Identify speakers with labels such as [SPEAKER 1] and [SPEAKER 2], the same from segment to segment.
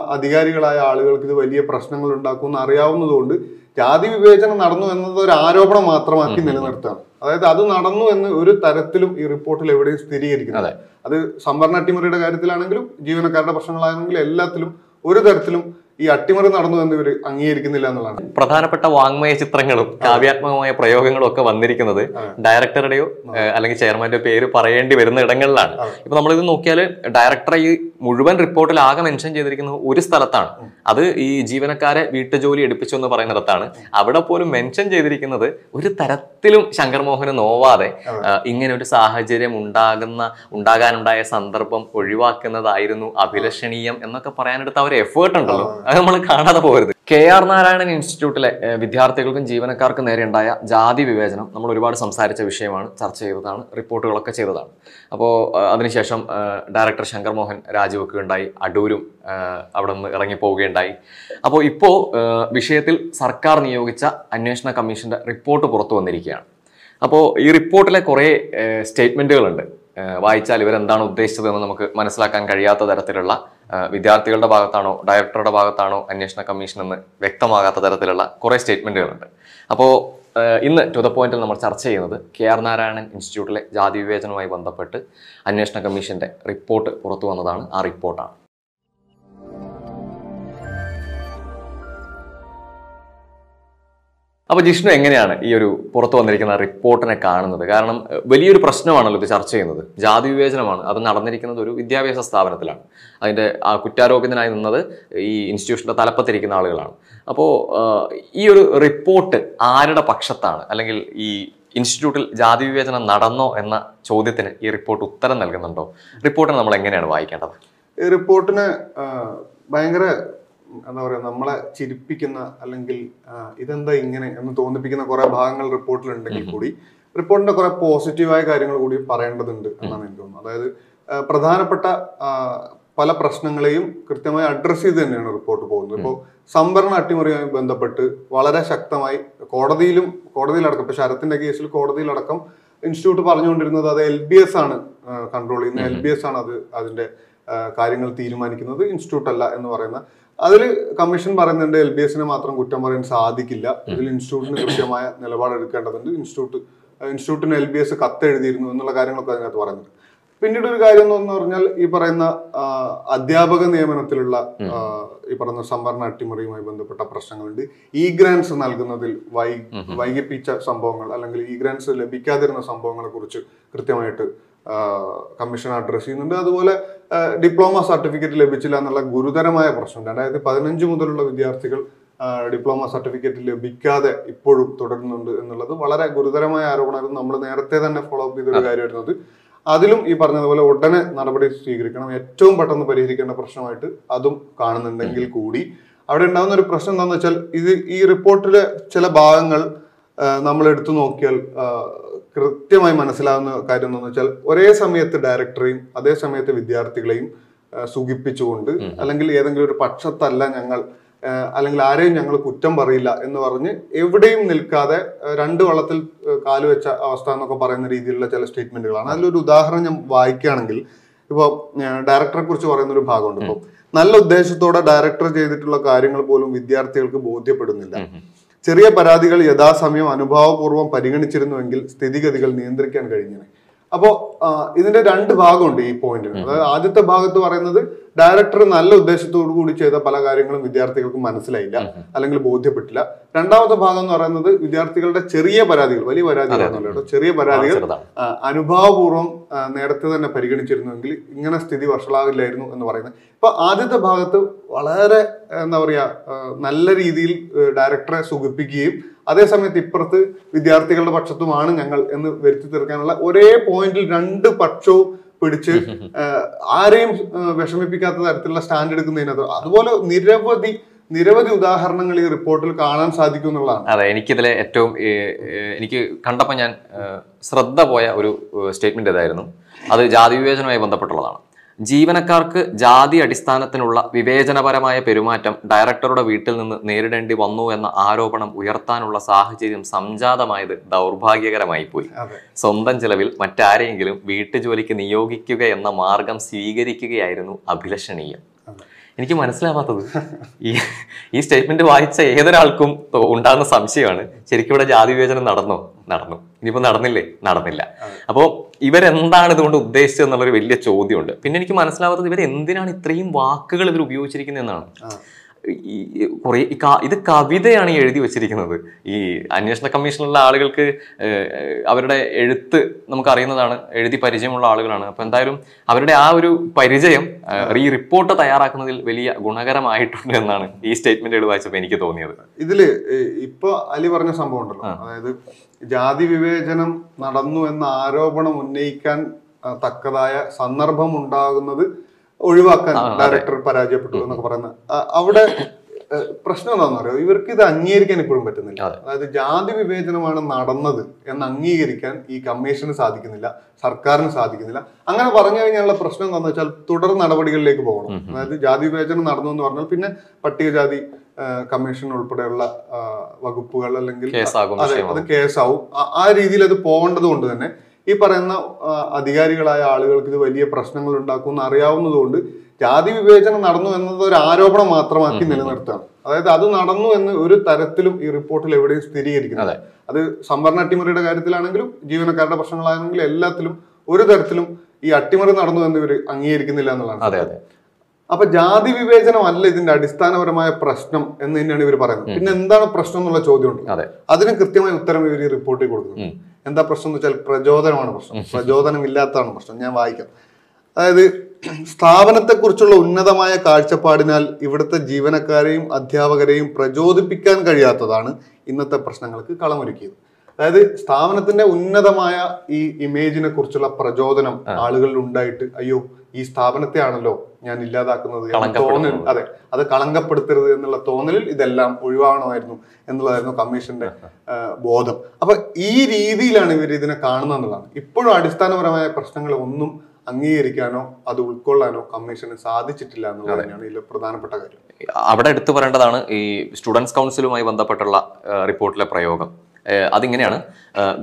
[SPEAKER 1] അധികാരികളായ ആളുകൾക്ക് ഇത് വലിയ പ്രശ്നങ്ങൾ ഉണ്ടാക്കുമെന്ന് അറിയാവുന്നതുകൊണ്ട് ജാതി വിവേചനം നടന്നു എന്നത് ഒരു ആരോപണം മാത്രമാക്കി നിലനിർത്തുകയാണ്. അതായത് അത് നടന്നു എന്ന് ഒരു തരത്തിലും ഈ റിപ്പോർട്ടിൽ എവിടെയും സ്ഥിരീകരിക്കുന്നില്ല. അത് സംവരണ അട്ടിമറിയുടെ കാര്യത്തിലാണെങ്കിലും ജീവനക്കാരുടെ പ്രശ്നങ്ങളാണെങ്കിലും എല്ലാത്തിലും ഒരു തരത്തിലും ഈ അട്ടിമറി നടന്നു എന്ന് ഇവർ അംഗീകരിക്കുന്നില്ല എന്നുള്ളതാണ്.
[SPEAKER 2] പ്രധാനപ്പെട്ട വാങ്മയ ചിത്രങ്ങളും കാവ്യാത്മകമായ പ്രയോഗങ്ങളും ഒക്കെ വന്നിരിക്കുന്നത് ഡയറക്ടറുടെയോ അല്ലെങ്കിൽ ചെയർമാന്റെ പേര് പറയേണ്ടി വരുന്ന ഇടങ്ങളിലാണ്. ഇപ്പൊ നമ്മളിത് നോക്കിയാൽ ഡയറക്ടർ ഈ മുഴുവൻ റിപ്പോർട്ടിൽ ആകെ മെൻഷൻ ചെയ്തിരിക്കുന്നത് ഒരു സ്ഥലത്താണ്. അത് ഈ ജീവനക്കാരെ വീട്ടുജോലി എടുപ്പിച്ചു എന്ന് പറയുന്നിടത്താണ് അവിടെ പോലും മെൻഷൻ ചെയ്തിരിക്കുന്നത് ഒരു തരത്തിലും ശങ്കർ മോഹന് നോവാതെ ഇങ്ങനെ ഒരു സാഹചര്യം ഉണ്ടാകുന്ന ഉണ്ടാകാനുണ്ടായ സന്ദർഭം ഒഴിവാക്കുന്നതായിരുന്നു അഭിലഷണീയം എന്നൊക്കെ പറയാനെടുത്ത ആ ഒരു എഫേർട്ട് ഉണ്ടല്ലോ. അത് നമ്മൾ കാണാതെ പോകരുത്. കെ ആർ നാരായണൻ ഇൻസ്റ്റിറ്റ്യൂട്ടിലെ വിദ്യാർത്ഥികൾക്കും ജീവനക്കാർക്കും നേരെ ഉണ്ടായ ജാതി വിവേചനം നമ്മൾ ഒരുപാട് സംസാരിച്ച വിഷയമാണ് ചർച്ച ചെയ്തതാണ് റിപ്പോർട്ടുകളൊക്കെ ചെയ്തതാണ്. അപ്പോൾ അതിനുശേഷം ഡയറക്ടർ ശങ്കർ മോഹൻ രാജിവെക്കുകയുണ്ടായി അടൂരും അവിടെ നിന്ന് ഇറങ്ങിപ്പോവുകയുണ്ടായി. അപ്പോൾ ഇപ്പോൾ വിഷയത്തിൽ സർക്കാർ നിയോഗിച്ച അന്വേഷണ കമ്മീഷന്റെ റിപ്പോർട്ട് പുറത്തു വന്നിരിക്കുകയാണ്. അപ്പോൾ ഈ റിപ്പോർട്ടിലെ കുറേ സ്റ്റേറ്റ്മെന്റുകളുണ്ട് വായിച്ചാൽ ഇവരെന്താണ് ഉദ്ദേശിച്ചതെന്ന് നമുക്ക് മനസ്സിലാക്കാൻ കഴിയാത്ത തരത്തിലുള്ള വിദ്യാർത്ഥികളുടെ ഭാഗത്താണോ ഡയറക്ടറുടെ ഭാഗത്താണോ അന്വേഷണ കമ്മീഷൻ എന്ന് വ്യക്തമാകാത്ത തരത്തിലുള്ള കുറേ സ്റ്റേറ്റ്മെന്റുകളുണ്ട് അപ്പോൾ ഇന്ന് ടു ദ പോയിന്റിൽ നമ്മൾ ചർച്ച ചെയ്യുന്നത് കെ ആർ നാരായണൻ ഇൻസ്റ്റിറ്റ്യൂട്ടിലെ ജാതി വിവേചനവുമായി ബന്ധപ്പെട്ട് അന്വേഷണ കമ്മീഷന്റെ റിപ്പോർട്ട് പുറത്തു വന്നതാണ്. ആ റിപ്പോർട്ടാണ് അപ്പൊ ജിഷ്ണു എങ്ങനെയാണ് ഈ ഒരു പുറത്തു വന്നിരിക്കുന്ന റിപ്പോർട്ടിനെ കാണുന്നത്? കാരണം വലിയൊരു പ്രശ്നമാണല്ലോ ഇത് ചർച്ച ചെയ്യുന്നത്. ജാതി വിവേചനമാണ്. അത് നടന്നിരിക്കുന്നത് ഒരു വിദ്യാഭ്യാസ സ്ഥാപനത്തിലാണ്. അതിന്റെ കുറ്റാരോപിതനായി നിന്നത് ഈ ഇൻസ്റ്റിറ്റ്യൂഷന്റെ തലപ്പത്തിരിക്കുന്ന ആളുകളാണ്. അപ്പോൾ ഈ ഒരു റിപ്പോർട്ട് ആരുടെ പക്ഷത്താണ്? അല്ലെങ്കിൽ ഈ ഇൻസ്റ്റിറ്റ്യൂട്ടിൽ ജാതി വിവേചനം നടന്നോ എന്ന ചോദ്യത്തിന് ഈ റിപ്പോർട്ട് ഉത്തരം നൽകുന്നുണ്ടോ? റിപ്പോർട്ടിനെ നമ്മൾ എങ്ങനെയാണ് വായിക്കേണ്ടത്?
[SPEAKER 1] ഈ റിപ്പോർട്ടിന് ഭയങ്കര എന്താ പറയുക നമ്മളെ ചിരിപ്പിക്കുന്ന അല്ലെങ്കിൽ ഇതെന്താ ഇങ്ങനെ എന്ന് തോന്നിപ്പിക്കുന്ന കുറെ ഭാഗങ്ങൾ റിപ്പോർട്ടിലുണ്ടെങ്കിൽ കൂടി റിപ്പോർട്ടിന്റെ കുറെ പോസിറ്റീവായ കാര്യങ്ങൾ കൂടി പറയേണ്ടതുണ്ട് എന്നാണ് എനിക്ക് തോന്നുന്നത്. അതായത് പ്രധാനപ്പെട്ട പല പ്രശ്നങ്ങളെയും കൃത്യമായി അഡ്രസ്സ് ചെയ്ത് തന്നെയാണ് റിപ്പോർട്ട് പോകുന്നത്. ഇപ്പോൾ സംവരണ അട്ടിമറിയുമായി ബന്ധപ്പെട്ട് വളരെ ശക്തമായി കോടതിയിലും കോടതിയിലടക്കം ഇപ്പൊ ശരത്തിന്റെ കേസിൽ കോടതിയിലടക്കം ഇൻസ്റ്റിറ്റ്യൂട്ട് പറഞ്ഞുകൊണ്ടിരുന്നത് അത് എൽ ബി എസ് ആണ് കൺട്രോൾ ചെയ്യുന്നത്. എൽ ബി എസ് ആണ് അത് അതിന്റെ കാര്യങ്ങൾ തീരുമാനിക്കുന്നത്. ഇൻസ്റ്റിറ്റ്യൂട്ട് അല്ല എന്ന് പറയുന്ന അതിൽ കമ്മീഷൻ പറയുന്നുണ്ട് എൽ ബി എസിനെ മാത്രം കുറ്റം പറയാൻ സാധിക്കില്ല. ഇതിൽ ഇൻസ്റ്റിറ്റ്യൂട്ടിന് കൃത്യമായ നിലപാടെടുക്കേണ്ടതുണ്ട്. ഇൻസ്റ്റിറ്റ്യൂട്ട് ഇൻസ്റ്റിറ്റ്യൂട്ടിന് എൽ ബി എസ് കത്ത് എഴുതിയിരുന്നു എന്നുള്ള കാര്യങ്ങളൊക്കെ അതിനകത്ത് പറയുന്നുണ്ട്. പിന്നീട് ഒരു കാര്യം എന്ന് പറഞ്ഞാൽ ഈ പറയുന്ന അധ്യാപക നിയമനത്തിലുള്ള ഈ പറയുന്ന സംവരണ അട്ടിമറിയുമായി ബന്ധപ്പെട്ട പ്രശ്നങ്ങളുണ്ട്. ഇ ഗ്രാൻസ് നൽകുന്നതിൽ വൈകിപ്പിച്ച സംഭവങ്ങൾ അല്ലെങ്കിൽ ഇ ഗ്രാൻസ് ലഭിക്കാതിരുന്ന സംഭവങ്ങളെ കുറിച്ച് കൃത്യമായിട്ട് കമ്മീഷൻ അഡ്രസ് ചെയ്യുന്നുണ്ട്. അതുപോലെ ഡിപ്ലോമ സർട്ടിഫിക്കറ്റ് ലഭിച്ചില്ല എന്നുള്ള ഗുരുതരമായ പ്രശ്നം രണ്ടായിരത്തി പതിനഞ്ച് മുതലുള്ള വിദ്യാർത്ഥികൾ ഡിപ്ലോമ സർട്ടിഫിക്കറ്റ് ലഭിക്കാതെ ഇപ്പോഴും തുടരുന്നുണ്ട് എന്നുള്ളത് വളരെ ഗുരുതരമായ ആരോപണമായിരുന്നു. നമ്മൾ നേരത്തെ തന്നെ ഫോളോ അപ്പ് ചെയ്തൊരു കാര്യമായിരുന്നത് അതിലും ഈ പറഞ്ഞതുപോലെ ഉടനെ നടപടി സ്വീകരിക്കണം. ഏറ്റവും പെട്ടെന്ന് പരിഹരിക്കേണ്ട പ്രശ്നമായിട്ട് അതും കാണുന്നുണ്ടെങ്കിൽ കൂടി. അവിടെ ഉണ്ടാകുന്ന ഒരു പ്രശ്നം എന്താണെന്ന് വെച്ചാൽ ഇത് ഈ റിപ്പോർട്ടിലെ ചില ഭാഗങ്ങൾ നമ്മൾ എടുത്തു നോക്കിയാൽ കൃത്യമായി മനസ്സിലാവുന്ന കാര്യം എന്താണെന്ന് വെച്ചാൽ ഒരേ സമയത്ത് ഡയറക്ടറെയും അതേ സമയത്ത് വിദ്യാർത്ഥികളെയും സുഖിപ്പിച്ചുകൊണ്ട് അല്ലെങ്കിൽ ഏതെങ്കിലും ഒരു പക്ഷത്തല്ല ഞങ്ങൾ അല്ലെങ്കിൽ ആരെയും ഞങ്ങൾ കുറ്റം പറയില്ല എന്ന് പറഞ്ഞ് എവിടെയും നിൽക്കാതെ രണ്ട് വള്ളത്തിൽ കാലുവെച്ച കാൽ വെച്ച അവസ്ഥ എന്നൊക്കെ പറയുന്ന രീതിയിലുള്ള ചില സ്റ്റേറ്റ്മെന്റുകളാണ് അതിലൊരു ഉദാഹരണം ഞാൻ വായിക്കുകയാണെങ്കിൽ ഇപ്പോൾ ഡയറക്ടറെ കുറിച്ച് പറയുന്ന ഒരു ഭാഗമുണ്ട് ഇപ്പോൾ നല്ല ഉദ്ദേശത്തോടെ ഡയറക്ടർ ചെയ്തിട്ടുള്ള കാര്യങ്ങൾ പോലും വിദ്യാർത്ഥികൾക്ക് ബോധ്യപ്പെടുന്നില്ല. ചെറിയ പരാതികൾ യഥാസമയം അനുഭാവപൂർവം പരിഗണിച്ചിരുന്നുവെങ്കിൽ സ്ഥിതിഗതികൾ നിയന്ത്രിക്കാൻ കഴിഞ്ഞേനെ അപ്പോ ഇതിന്റെ രണ്ട് ഭാഗമുണ്ട് ഈ പോയിന്റിന് അതായത് ആദ്യത്തെ ഭാഗത്ത് പറയുന്നത് ഡയറക്ടർ നല്ല ഉദ്ദേശത്തോടു കൂടി ചെയ്ത പല കാര്യങ്ങളും വിദ്യാർത്ഥികൾക്ക് മനസ്സിലായില്ല അല്ലെങ്കിൽ ബോധ്യപ്പെട്ടില്ല. രണ്ടാമത്തെ ഭാഗം എന്ന് പറയുന്നത് വിദ്യാർത്ഥികളുടെ ചെറിയ പരാതികൾ വലിയ പരാതികൾ ചെറിയ പരാതികൾ അനുഭാവപൂർവം നേരത്തെ തന്നെ പരിഗണിച്ചിരുന്നുവെങ്കിൽ ഇങ്ങനെ സ്ഥിതി വഷളാകില്ലായിരുന്നു എന്ന് പറയുന്നത്. ഇപ്പൊ ആദ്യത്തെ ഭാഗത്ത് വളരെ എന്താ പറയാ നല്ല രീതിയിൽ ഡയറക്ടറെ സുഖിപ്പിക്കുകയും അതേസമയത്ത് ഇപ്പുറത്ത് വിദ്യാർത്ഥികളുടെ പക്ഷത്തുമാണ് ഞങ്ങൾ എന്ന് വരുത്തി തീർക്കാനുള്ള ഒരേ പോയിന്റിൽ രണ്ട് പക്ഷവും പിടിച്ച് ആരെയും വിഷമിപ്പിക്കാത്ത തരത്തിലുള്ള സ്റ്റാൻഡ് എടുക്കുന്നതിനകത്ത് അതുപോലെ നിരവധി നിരവധി ഉദാഹരണങ്ങൾ ഈ റിപ്പോർട്ടിൽ കാണാൻ സാധിക്കും എന്നുള്ളതാണ്.
[SPEAKER 2] അതെ എനിക്കിതിലെ ഏറ്റവും എനിക്ക് കണ്ടപ്പോൾ ഞാൻ ശ്രദ്ധ പോയ ഒരു സ്റ്റേറ്റ്മെന്റ് ഇതായിരുന്നു അത് ജാതി വിവേചനവുമായി ബന്ധപ്പെട്ടുള്ളതാണ്. ജീവനക്കാർക്ക് ജാതി അടിസ്ഥാനത്തിലുള്ള വിവേചനപരമായ പെരുമാറ്റം ഡയറക്ടറുടെ വീട്ടിൽ നിന്ന് നേരിടേണ്ടി വന്നു എന്ന ആരോപണം ഉയർത്താനുള്ള സാഹചര്യം സംജാതമായത് ദൗർഭാഗ്യകരമായി പോയി സ്വന്തം ചെലവിൽ മറ്റാരെയെങ്കിലും വീട്ടുജോലിക്ക് നിയോഗിക്കുക എന്ന മാർഗം സ്വീകരിക്കുകയായിരുന്നു അഭിലഷണീയം. എനിക്ക് മനസ്സിലാവാത്തത്. ഈ ഈ സ്റ്റേറ്റ്മെന്റ് വായിച്ച ഏതൊരാൾക്കും ഉണ്ടാകുന്ന സംശയമാണ്. ശരിക്കും ഇവിടെ ജാതി വിവേചനം നടന്നോ? നടന്നു. ഇനിയിപ്പോ നടന്നില്ലേ? നടന്നില്ല. അപ്പോൾ ഇവരെന്താണ് ഇതുകൊണ്ട് ഉദ്ദേശിച്ചത് എന്നുള്ളൊരു വലിയ ചോദ്യമുണ്ട്. പിന്നെ എനിക്ക് മനസ്സിലാവാത്തത് ഇവർ എന്തിനാണ് ഇത്രയും വാക്കുകൾ ഇവർ ഉപയോഗിച്ചിരിക്കുന്നത് എന്നാണ് ഈ കുറെ ഇത് കവിതയാണ് ഈ എഴുതി വെച്ചിരിക്കുന്നത്. ഈ അന്വേഷണ കമ്മീഷനിലുള്ള ആളുകൾക്ക് അവരുടെ എഴുത്ത് നമുക്ക് അറിയുന്നതാണ് എഴുതി പരിചയമുള്ള ആളുകളാണ്. അപ്പൊ എന്തായാലും അവരുടെ ആ ഒരു പരിചയം ഈ റിപ്പോർട്ട് തയ്യാറാക്കുന്നതിൽ വലിയ ഗുണകരമായിട്ടുണ്ട് എന്നാണ് ഈ സ്റ്റേറ്റ്മെന്റുകൾ വായിച്ചപ്പോൾ എനിക്ക് തോന്നിയത്.
[SPEAKER 1] ഇതിൽ ഇപ്പൊ അലി പറഞ്ഞ സംഭവം ഉണ്ടല്ലോ. അതായത് ജാതി വിവേചനം നടന്നു എന്ന ആരോപണം ഉന്നയിക്കാൻ തക്കതായ സന്ദർഭം ഉണ്ടാകുന്നത് ഒഴിവാക്കാൻ ഡയറക്ടർ പരാജയപ്പെട്ടു എന്നൊക്കെ പറയുന്ന അവിടെ പ്രശ്നം എന്താണെന്ന് അറിയോ ഇവർക്ക് ഇത് അംഗീകരിക്കാൻ ഇപ്പോഴും പറ്റുന്നില്ല. അതായത് ജാതി വിവേചനമാണ് നടന്നത് എന്ന് അംഗീകരിക്കാൻ ഈ കമ്മീഷന് സാധിക്കുന്നില്ല സർക്കാരിന് സാധിക്കുന്നില്ല. അങ്ങനെ പറഞ്ഞു കഴിഞ്ഞാലുള്ള പ്രശ്നം എന്താണെന്ന് വെച്ചാൽ തുടർ നടപടികളിലേക്ക് പോകണം. അതായത് ജാതി വിവേചനം നടന്നു എന്ന് പറഞ്ഞാൽ പിന്നെ പട്ടികജാതി കമ്മീഷൻ ഉൾപ്പെടെയുള്ള വകുപ്പുകൾ അല്ലെങ്കിൽ അതെ അത് കേസാവും. ആ രീതിയിൽ അത് പോകേണ്ടത് കൊണ്ട് തന്നെ ഈ പറയുന്ന അധികാരികളായ ആളുകൾക്ക് ഇത് വലിയ പ്രശ്നങ്ങൾ ഉണ്ടാക്കുമെന്ന് അറിയാവുന്നതുകൊണ്ട് ജാതി വിവേചനം നടന്നു എന്നത് ഒരു ആരോപണം മാത്രമാക്കി നിലനിർത്തുകയാണ്. അതായത് അത് നടന്നു എന്ന് ഒരു തരത്തിലും ഈ റിപ്പോർട്ടിൽ എവിടെയും സ്ഥിരീകരിക്കുന്നത് അത്. സംവരണ അട്ടിമറിയുടെ കാര്യത്തിലാണെങ്കിലും ജീവനക്കാരുടെ പ്രശ്നങ്ങളാണെങ്കിലും എല്ലാത്തിലും ഒരു തരത്തിലും ഈ അട്ടിമറി നടന്നു എന്ന് ഇവർ അംഗീകരിക്കുന്നില്ല എന്നുള്ളതാണ്.
[SPEAKER 2] അതെ അതെ.
[SPEAKER 1] അപ്പൊ ജാതി വിവേചനമല്ല ഇതിന്റെ അടിസ്ഥാനപരമായ പ്രശ്നം എന്ന് തന്നെയാണ് ഇവർ പറയുന്നത്. പിന്നെ എന്താണ് പ്രശ്നം എന്നുള്ള ചോദ്യമുണ്ട്.
[SPEAKER 2] ഉണ്ട്
[SPEAKER 1] അതിന് കൃത്യമായ ഉത്തരം ഇവർ ഈ റിപ്പോർട്ടിൽ കൊടുക്കുന്നു. എന്താ പ്രശ്നം എന്ന് വെച്ചാൽ പ്രചോദനമാണ് പ്രശ്നം. പ്രചോദനം ഇല്ലാത്തതാണ് പ്രശ്നം. ഞാൻ വായിക്കാം. അതായത് സ്ഥാപനത്തെക്കുറിച്ചുള്ള ഉന്നതമായ കാഴ്ചപ്പാടിനാൽ ഇവിടുത്തെ ജീവനക്കാരെയും അധ്യാപകരെയും പ്രചോദിപ്പിക്കാൻ കഴിയാത്തതാണ് ഇന്നത്തെ പ്രശ്നങ്ങൾക്ക് കളമൊരുക്കിയത്. അതായത് സ്ഥാപനത്തിന്റെ ഉന്നതമായ ഈ ഇമേജിനെ കുറിച്ചുള്ള പ്രചോദനം ആളുകളിൽ ഉണ്ടായിട്ട് അയ്യോ ഈ സ്ഥാപനത്തെ ആണല്ലോ ഞാൻ ഇല്ലാതാക്കുന്നത് തോന്നൽ അതെ അത് കളങ്കപ്പെടുത്തരുത് എന്നുള്ള തോന്നലിൽ ഇതെല്ലാം ഒഴിവാകണമായിരുന്നു എന്നുള്ളതായിരുന്നു കമ്മീഷന്റെ ബോധം. അപ്പൊ ഈ രീതിയിലാണ് ഇവർ ഇതിനെ കാണുന്നത് എന്നുള്ളതാണ്. ഇപ്പോഴും അടിസ്ഥാനപരമായ പ്രശ്നങ്ങൾ ഒന്നും അംഗീകരിക്കാനോ അത് ഉൾക്കൊള്ളാനോ കമ്മീഷന് സാധിച്ചിട്ടില്ല എന്നുള്ളത് തന്നെയാണ് ഇതിലെ പ്രധാനപ്പെട്ട കാര്യം.
[SPEAKER 2] അവിടെ എടുത്തു പറയേണ്ടതാണ് ഈ സ്റ്റുഡൻസ് കൗൺസിലുമായി ബന്ധപ്പെട്ടുള്ള റിപ്പോർട്ടിലെ പ്രയോഗം. അതിങ്ങനെയാണ്.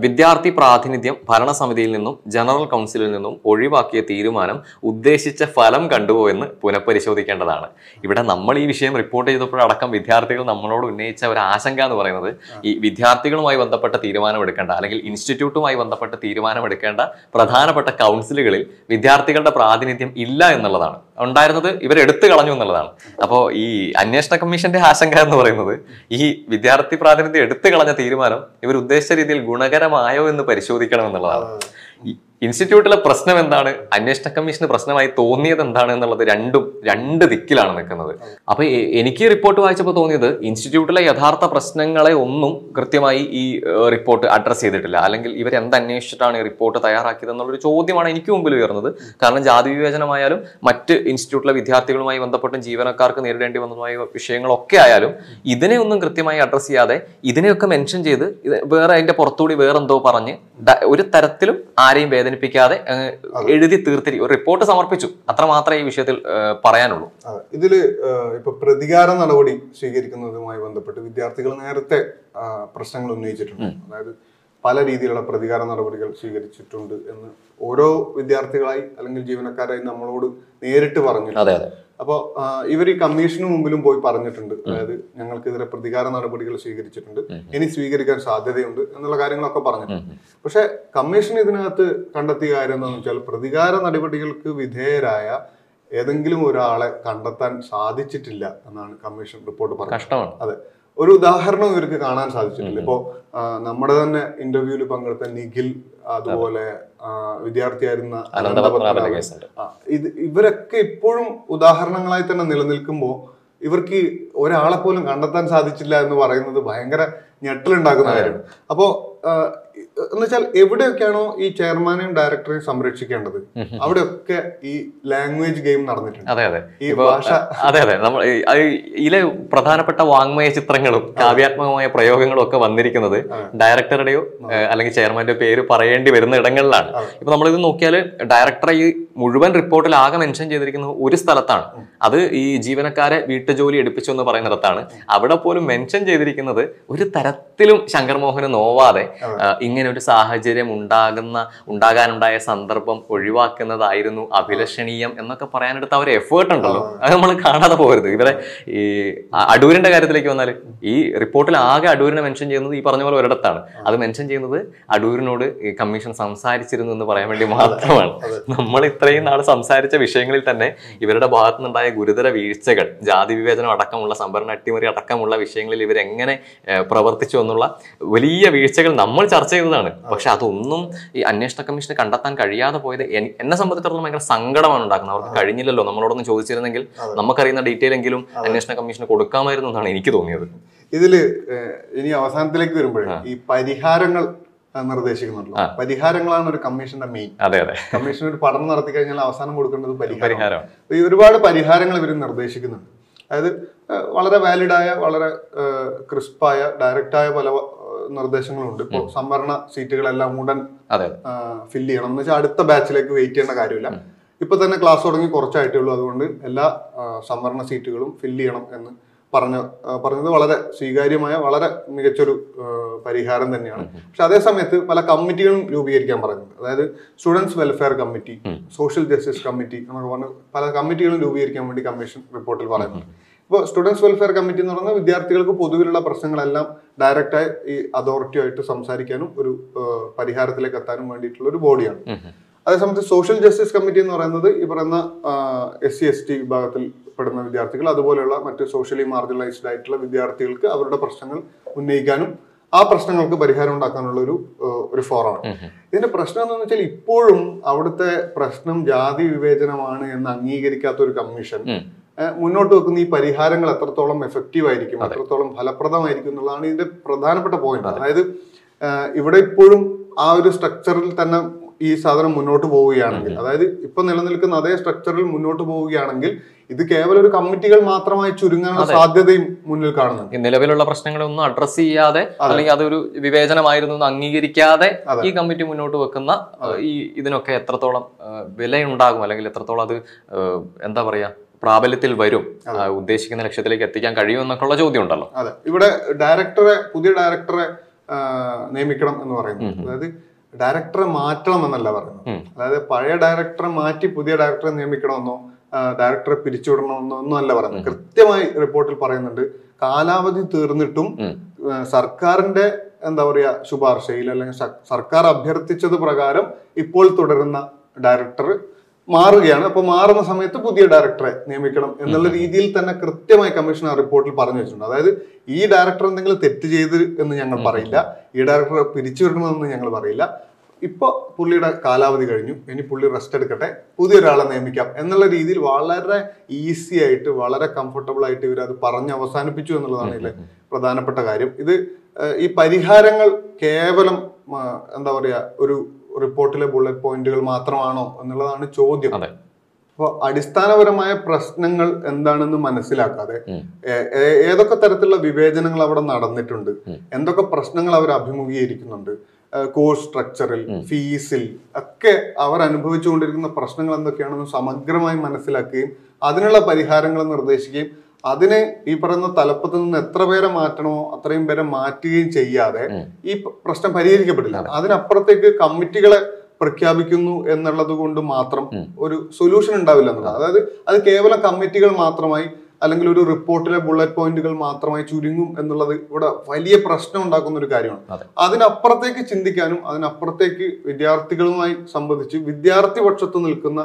[SPEAKER 2] വിദ്യാർത്ഥി പ്രാതിനിധ്യം ഭരണസമിതിയിൽ നിന്നും ജനറൽ കൗൺസിലിൽ നിന്നും ഒഴിവാക്കിയ തീരുമാനം ഉദ്ദേശിച്ച ഫലം കണ്ടുവോ എന്ന് പുനഃപരിശോധിക്കേണ്ടതാണ്. ഇവിടെ നമ്മൾ ഈ വിഷയം റിപ്പോർട്ട് ചെയ്തപ്പോഴടക്കം വിദ്യാർത്ഥികൾ നമ്മളോട് ഉന്നയിച്ച ഒരു ആശങ്ക എന്ന് പറയുന്നത് ഈ വിദ്യാർത്ഥികളുമായി ബന്ധപ്പെട്ട തീരുമാനം എടുക്കേണ്ട അല്ലെങ്കിൽ ഇൻസ്റ്റിറ്റ്യൂട്ടുമായി ബന്ധപ്പെട്ട തീരുമാനം എടുക്കേണ്ട പ്രധാനപ്പെട്ട കൗൺസിലുകളിൽ വിദ്യാർത്ഥികളുടെ പ്രാതിനിധ്യം ഇല്ല എന്നുള്ളതാണ്. ഉണ്ടായിരുന്നത് ഇവർ എടുത്തു കളഞ്ഞു എന്നുള്ളതാണ്. അപ്പോൾ ഈ അന്വേഷണ കമ്മീഷന്റെ ആശങ്ക എന്ന് പറയുന്നത് ഈ വിദ്യാർത്ഥി പ്രാതിനിധ്യം എടുത്തു കളഞ്ഞ തീരുമാനം ഇവർ ഉദ്ദേശിച്ച രീതിയിൽ ഗുണകരമായോ എന്ന് പരിശോധിക്കണം എന്നുള്ളതാണ്. ഇൻസ്റ്റിറ്റ്യൂട്ടിലെ പ്രശ്നം എന്താണ്? അന്വേഷണ കമ്മീഷന് പ്രശ്നമായി തോന്നിയത് എന്താണ് എന്നുള്ളത് രണ്ടും രണ്ട് ദിക്കിലാണ് നിൽക്കുന്നത്. അപ്പൊ എനിക്ക് റിപ്പോർട്ട് വായിച്ചപ്പോൾ തോന്നിയത് ഇൻസ്റ്റിറ്റ്യൂട്ടിലെ യഥാർത്ഥ പ്രശ്നങ്ങളെ ഒന്നും കൃത്യമായി ഈ റിപ്പോർട്ട് അഡ്രസ്സ് ചെയ്തിട്ടില്ല. അല്ലെങ്കിൽ ഇവർ എന്ത് അന്വേഷിച്ചിട്ടാണ് ഈ റിപ്പോർട്ട് തയ്യാറാക്കിയത് എന്നുള്ളൊരു ചോദ്യമാണ് എനിക്ക് മുമ്പിൽ ഉയർന്നത്. കാരണം ജാതി വിവേചനമായാലും മറ്റ് ഇൻസ്റ്റിറ്റ്യൂട്ടിലെ വിദ്യാർത്ഥികളുമായി ബന്ധപ്പെട്ടും ജീവനക്കാർക്ക് നേരിടേണ്ടി വന്നതുമായ വിഷയങ്ങളൊക്കെ ആയാലും ഇതിനെ ഒന്നും കൃത്യമായി അഡ്രസ്സ് ചെയ്യാതെ ഇതിനെയൊക്കെ മെൻഷൻ ചെയ്ത് വേറെ അതിന്റെ പുറത്തുകൂടി വേറെന്തോ പറഞ്ഞ് ഒരു തരത്തിലും ആരെയും വേദനിപ്പിക്കാതെ എഴുതി തീർത്തിരി. ഒരു റിപ്പോർട്ട് സമർപ്പിച്ചു. അത്ര മാത്രമേ ഈ വിഷയത്തിൽ പറയാനുള്ളൂ.
[SPEAKER 1] ഇതിൽ ഇപ്പൊ പ്രതികാര നടപടി സ്വീകരിക്കുന്നതുമായി ബന്ധപ്പെട്ട് വിദ്യാർത്ഥികൾ നേരത്തെ പ്രശ്നങ്ങൾ ഉന്നയിച്ചിട്ടുണ്ട്. അതായത് പല രീതിയിലുള്ള പ്രതികാര നടപടികൾ സ്വീകരിച്ചിട്ടുണ്ട് എന്ന് ഓരോ വിദ്യാർത്ഥികളായി അല്ലെങ്കിൽ ജീവനക്കാരായി നമ്മളോട് നേരിട്ട് പറഞ്ഞു
[SPEAKER 2] അതെ അതെ.
[SPEAKER 1] അപ്പോൾ ഇവർ ഈ കമ്മീഷന് മുമ്പിലും പോയി പറഞ്ഞിട്ടുണ്ട്. അതായത് ഞങ്ങൾക്കെതിരെ പ്രതികാര നടപടികൾ സ്വീകരിച്ചിട്ടുണ്ട്. ഇനി സ്വീകരിക്കാൻ സാധ്യതയുണ്ട് എന്നുള്ള കാര്യങ്ങളൊക്കെ പറഞ്ഞിട്ടുണ്ട്. പക്ഷെ കമ്മീഷൻ ഇതിനകത്ത് കണ്ടെത്തിയ കാര്യം എന്താണെന്ന് വെച്ചാൽ പ്രതികാര നടപടികൾക്ക് വിധേയരായ ഏതെങ്കിലും ഒരാളെ കണ്ടെത്താൻ സാധിച്ചിട്ടില്ല എന്നാണ് കമ്മീഷൻ റിപ്പോർട്ട് പറഞ്ഞത്. അതെ. ഒരു ഉദാഹരണം ഇവർക്ക് കാണാൻ സാധിച്ചിട്ടില്ല ഇപ്പോ നമ്മുടെ തന്നെ ഇന്റർവ്യൂവിൽ പങ്കെടുത്ത നിഖിൽ അതുപോലെ വിദ്യാർത്ഥിയായിരുന്ന. ഇത് ഇവരൊക്കെ ഇപ്പോഴും ഉദാഹരണങ്ങളായി തന്നെ നിലനിൽക്കുമ്പോൾ ഇവർക്ക് ഒരാളെ പോലും കണ്ടെത്താൻ സാധിച്ചില്ല എന്ന് പറയുന്നത് ഭയങ്കര ഞെട്ടലുണ്ടാക്കുന്ന കാര്യമാണ്. അപ്പോ എന്ന് വെച്ചാൽ എവിടെയൊക്കെയാണോ ഈ ചെയർമാനെയും ഡയറക്ടറെയും സംരക്ഷിക്കേണ്ടത്? അവിടെയൊക്കെ ഈ ലാംഗ്വേജ് ഗെയിം നടന്നിട്ടുണ്ട്.
[SPEAKER 2] അതെ അതെ.
[SPEAKER 1] ഈ ഭാഷ.
[SPEAKER 2] അതെ അതെ. നമ്മൾ ഇതിലെ പ്രധാനപ്പെട്ട വാങ്മയ ചിത്രങ്ങളും കാവ്യാത്മകമായ പ്രയോഗങ്ങളും ഒക്കെ വന്നിരിക്കുന്നത് ഡയറക്ടറുടെയോ അല്ലെങ്കിൽ ചെയർമാന്റെയോ പേര് പറയേണ്ടി വരുന്ന ഇടങ്ങളിലാണ്. ഇപ്പൊ ഇത് നോക്കിയാൽ ഡയറക്ടറെ ഈ മുഴുവൻ റിപ്പോർട്ടിൽ ആകെ മെൻഷൻ ചെയ്തിരിക്കുന്ന ഒരു സ്ഥലത്താണ്. അത് ഈ ജീവനക്കാരെ വീട്ടുജോലി എടുപ്പിച്ചു എന്ന് പറയുന്നിടത്താണ്. അവിടെ പോലും മെൻഷൻ ചെയ്തിരിക്കുന്നത് ഒരു തരത്തിലും ശങ്കർ മോഹന് നോവാതെ ഇങ്ങനെ ഒരു സാഹചര്യം ഉണ്ടാകുന്ന ഉണ്ടാകാനുണ്ടായ സന്ദർഭം ഒഴിവാക്കുന്നതായിരുന്നു അഭിലഷണീയം എന്നൊക്കെ പറയാനെടുത്ത ഒരു എഫേർട്ട് ഉണ്ടല്ലോ. അത് നമ്മൾ കാണാതെ പോകരുത്. ഇവരെ ഈ അടൂരിന്റെ കാര്യത്തിലേക്ക് വന്നാൽ ഈ റിപ്പോർട്ടിൽ ആകെ അടൂരിനെ മെൻഷൻ ചെയ്യുന്നത് ഈ പറഞ്ഞ പോലെ ഒരിടത്താണ്. അത് മെൻഷൻ ചെയ്യുന്നത് അടൂരിനോട് ഈ കമ്മീഷൻ സംസാരിച്ചിരുന്നു എന്ന് പറയാൻ വേണ്ടി മാത്രമാണ്. നമ്മൾ ഇത്രയും നാൾ സംസാരിച്ച വിഷയങ്ങളിൽ തന്നെ ഇവരുടെ ഭാഗത്തു നിന്നുണ്ടായ ഗുരുതര വീഴ്ചകൾ ജാതി വിവേചനം അടക്കമുള്ള സംഭരണ അട്ടിമറി അടക്കമുള്ള വിഷയങ്ങളിൽ ഇവരെങ്ങനെ പ്രവർത്തിച്ചു എന്നുള്ള വലിയ വീഴ്ചകൾ നമ്മൾ ചർച്ച ചെയ്തതാണ് പക്ഷെ അതൊന്നും ഈ അന്വേഷണ കമ്മീഷന് കണ്ടെത്താൻ കഴിയാതെ പോയത് എന്നെ സംബന്ധിച്ചിടത്തോളം ഭയങ്കര സങ്കടമാണ് ഉണ്ടാക്കുന്നത്. അവർക്ക് കഴിഞ്ഞില്ലല്ലോ. നമ്മളോടൊന്ന് ചോദിച്ചിരുന്നെങ്കിൽ നമുക്കറിയുന്ന ഡീറ്റെയിൽ എങ്കിലും അന്വേഷണ കമ്മീഷന് കൊടുക്കാമായിരുന്നു എന്നാണ് എനിക്ക് തോന്നിയത്.
[SPEAKER 1] ഇതിൽ ഇനി അവസാനത്തിലേക്ക് വരുമ്പോഴേ ഈ പരിഹാരങ്ങൾ നിർദ്ദേശിക്കുന്നുണ്ടല്ലോ. പരിഹാരങ്ങളാണ് ഒരു കമ്മീഷന്റെ മെയിൻ
[SPEAKER 2] അതെ അതെ.
[SPEAKER 1] കമ്മീഷൻ ഒരു പഠനം നടത്തി കഴിഞ്ഞാൽ അവസാനം കൊടുക്കേണ്ടത് പരിഹാരം ഒരുപാട് പരിഹാരങ്ങൾ ഇവർ നിർദ്ദേശിക്കുന്നുണ്ട്. അതായത് വളരെ വാലിഡായ വളരെ ക്രിസ്പായ ഡയറക്റ്റായ പല നിർദ്ദേശങ്ങളുണ്ട്. ഇപ്പോൾ സംവരണ സീറ്റുകളെല്ലാം ഉടൻ ഫില്ല് ചെയ്യണം. എന്ന് വെച്ചാൽ അടുത്ത ബാച്ചിലേക്ക് വെയിറ്റ് ചെയ്യേണ്ട കാര്യമില്ല. ഇപ്പൊ തന്നെ ക്ലാസ് തുടങ്ങി കുറച്ചായിട്ടേ ഉള്ളൂ അതുകൊണ്ട് എല്ലാ സംവരണ സീറ്റുകളും ഫില്ല് ചെയ്യണം എന്ന് പറഞ്ഞ പറഞ്ഞത് വളരെ സ്വീകാര്യമായ വളരെ മികച്ചൊരു പരിഹാരം തന്നെയാണ്. പക്ഷെ അതേ സമയത്ത് പല കമ്മിറ്റികളും രൂപീകരിക്കാൻ പറഞ്ഞു അതായത് students welfare committee social justice committee എന്നൊക്കെ പറഞ്ഞ് പല കമ്മിറ്റികളും രൂപീകരിക്കാൻ വേണ്ടി കമ്മീഷൻ റിപ്പോർട്ടിൽ പറയുന്നുണ്ട്. ഇപ്പോൾ സ്റ്റുഡൻസ് വെൽഫെയർ കമ്മിറ്റി എന്ന് പറയുന്നത് വിദ്യാർത്ഥികൾക്ക് പൊതുവിലുള്ള പ്രശ്നങ്ങളെല്ലാം ഡയറക്റ്റായി ഈ അതോറിറ്റിയായിട്ട് സംസാരിക്കാനും ഒരു പരിഹാരത്തിലേക്ക് എത്താനും വേണ്ടിയിട്ടുള്ള ഒരു ബോഡിയാണ്. അതേസമയത്ത് സോഷ്യൽ ജസ്റ്റിസ് കമ്മിറ്റി എന്ന് പറയുന്നത് ഈ പറയുന്ന എസ് സി എസ് ടി വിഭാഗത്തിൽ പെടുന്ന വിദ്യാർത്ഥികൾ അതുപോലെയുള്ള മറ്റ് സോഷ്യലി മാർജിനലൈസ്ഡ് ആയിട്ടുള്ള വിദ്യാർത്ഥികൾക്ക് അവരുടെ പ്രശ്നങ്ങൾ ഉന്നയിക്കാനും ആ പ്രശ്നങ്ങൾക്ക് പരിഹാരം ഉണ്ടാക്കാനുള്ള ഒരു ഒരു ഫോറമാണ് ഇതിന്റെ പ്രശ്നം എന്താണെന്ന് വെച്ചാൽ ഇപ്പോഴും അവിടുത്തെ പ്രശ്നം ജാതി വിവേചനമാണ് എന്ന് അംഗീകരിക്കാത്ത ഒരു കമ്മീഷൻ മുന്നോട്ട് വെക്കുന്ന ഈ പരിഹാരങ്ങൾ എത്രത്തോളം എഫക്റ്റീവ് ആയിരിക്കും എത്രത്തോളം ഫലപ്രദമായിരിക്കും എന്നുള്ളതാണ് ഇതിന്റെ പ്രധാനപ്പെട്ട പോയിന്റ് അതായത് ഇവിടെ ഇപ്പോഴും ആ ഒരു സ്ട്രക്ചറിൽ തന്നെ ഈ സാധനം മുന്നോട്ട് പോവുകയാണെങ്കിൽ അതായത് ഇപ്പൊ നിലനിൽക്കുന്ന അതേ സ്ട്രക്ചറിൽ മുന്നോട്ട് പോവുകയാണെങ്കിൽ ഇത് കേവലം ഒരു കമ്മിറ്റികൾ മാത്രമായി ചുരുങ്ങാനുള്ള സാധ്യതയും മുന്നിൽ
[SPEAKER 2] കാണുന്നു നിലവിലുള്ള പ്രശ്നങ്ങളൊന്നും അഡ്രസ് ചെയ്യാതെ അല്ലെങ്കിൽ അതൊരു വിവേചനമായിരുന്നു അംഗീകരിക്കാതെ ഈ കമ്മിറ്റി മുന്നോട്ട് വെക്കുന്ന ഈ ഇതിനൊക്കെ എത്രത്തോളം വിലയുണ്ടാകും അല്ലെങ്കിൽ എത്രത്തോളം അത് എന്താ പറയാ പ്രാബല്യത്തിൽ വരും ഉദ്ദേശിക്കുന്ന ലക്ഷ്യത്തിലേക്ക് എത്തിക്കാൻ കഴിയും എന്നൊക്കെയുള്ള ചോദ്യം ഉണ്ടല്ലോ
[SPEAKER 1] അതെ. ഇവിടെ ഡയറക്ടറെ പുതിയ ഡയറക്ടറെ നിയമിക്കണം എന്ന് പറയുന്നു. അതായത് ഡയറക്ടറെ മാറ്റണം എന്നല്ല പറയുന്നത്. അതായത് പഴയ ഡയറക്ടറെ മാറ്റി പുതിയ ഡയറക്ടറെ നിയമിക്കണമെന്നോ ഡയറക്ടറെ പിരിച്ചുവിടണമെന്നോ ഒന്നും അല്ല പറയുന്നത്. കൃത്യമായി റിപ്പോർട്ടിൽ പറയുന്നുണ്ട് കാലാവധി തീർന്നിട്ടും സർക്കാരിന്റെ എന്താ പറയാ ശുപാർശയിൽ അല്ലെങ്കിൽ സർക്കാർ അഭ്യർത്ഥിച്ചത് പ്രകാരം ഇപ്പോൾ തുടരുന്ന ഡയറക്ടർ മാറുകയാണ്. അപ്പൊ മാറുന്ന സമയത്ത് പുതിയ ഡയറക്ടറെ നിയമിക്കണം എന്നുള്ള രീതിയിൽ തന്നെ കൃത്യമായി കമ്മീഷൻ ആ റിപ്പോർട്ടിൽ പറഞ്ഞു വെച്ചിട്ടുണ്ട്. അതായത് ഈ ഡയറക്ടർ എന്തെങ്കിലും തെറ്റ് ചെയ്ത് എന്ന് ഞങ്ങൾ പറയില്ല. ഈ ഡയറക്ടറെ പിരിച്ചുവിടണമെന്ന് ഞങ്ങൾ പറയില്ല. ഇപ്പൊ പുള്ളിയുടെ കാലാവധി കഴിഞ്ഞു. ഇനി പുള്ളി റെസ്റ്റ് എടുക്കട്ടെ. പുതിയൊരാളെ നിയമിക്കാം എന്നുള്ള രീതിയിൽ വളരെ ഈസി ആയിട്ട് വളരെ കംഫർട്ടബിൾ ആയിട്ട് ഇവർ അത് പറഞ്ഞ് അവസാനിപ്പിച്ചു എന്നുള്ളതാണ് ഇതിലെ പ്രധാനപ്പെട്ട കാര്യം. ഇത് ഈ പരിഹാരങ്ങൾ കേവലം എന്താ പറയാ ഒരു റിപ്പോർട്ടിലെ ബുള്ളറ്റ് പോയിന്റുകൾ മാത്രമാണോ എന്നുള്ളതാണ് ചോദ്യം.
[SPEAKER 2] അതെ.
[SPEAKER 1] അപ്പോൾ അടിസ്ഥാനപരമായ പ്രശ്നങ്ങൾ എന്താണെന്ന് മനസ്സിലാക്കാതെ ഏതൊക്കെ തരത്തിലുള്ള വിവേചനങ്ങൾ അവിടെ നടന്നിട്ടുണ്ട്? എന്തൊക്കെ പ്രശ്നങ്ങൾ അവർ അഭിമുഖീകരിക്കുന്നുണ്ട്? കോഴ്സ് സ്ട്രക്ചറിൽ ഫീസിൽ ഒക്കെ അവർ അനുഭവിച്ചുകൊണ്ടിരിക്കുന്ന പ്രശ്നങ്ങൾ എന്തൊക്കെയാണെന്ന് സമഗ്രമായി മനസ്സിലാക്കുകയും അതിനുള്ള പരിഹാരങ്ങൾ നിർദ്ദേശിക്കുകയും അതിന് ഈ പറയുന്ന തലപ്പത്ത് നിന്ന് എത്ര പേരെ മാറ്റണമോ അത്രയും പേരെ മാറ്റുകയും ചെയ്യാതെ ഈ പ്രശ്നം പരിഹരിക്കപ്പെടില്ല അതിനപ്പുറത്തേക്ക് കമ്മിറ്റികളെ പ്രഖ്യാപിക്കുന്നു എന്നുള്ളത് കൊണ്ട് മാത്രം ഒരു സൊല്യൂഷൻ ഉണ്ടാവില്ല എന്നുള്ളത്. അതായത് അത് കേവലം കമ്മിറ്റികൾ മാത്രമായി അല്ലെങ്കിൽ ഒരു റിപ്പോർട്ടിലെ ബുള്ളറ്റ് പോയിന്റുകൾ മാത്രമായി ചുരുങ്ങും എന്നുള്ളത് ഇവിടെ വലിയ പ്രശ്നം ഉണ്ടാക്കുന്ന ഒരു കാര്യമാണ്.
[SPEAKER 2] അതെ.
[SPEAKER 1] അതിനപ്പുറത്തേക്ക് ചിന്തിക്കാനും അതിനപ്പുറത്തേക്ക് വിദ്യാർത്ഥികളുമായി സംബന്ധിച്ച് വിദ്യാർത്ഥി പക്ഷത്ത് നിൽക്കുന്ന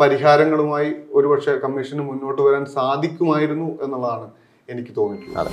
[SPEAKER 1] പരിഹാരങ്ങളുമായി ഒരുപക്ഷെ കമ്മീഷന് മുന്നോട്ട് വരാൻ സാധിക്കുമായിരുന്നു എന്നുള്ളതാണ് എനിക്ക് തോന്നിയിട്ടുള്ളത്.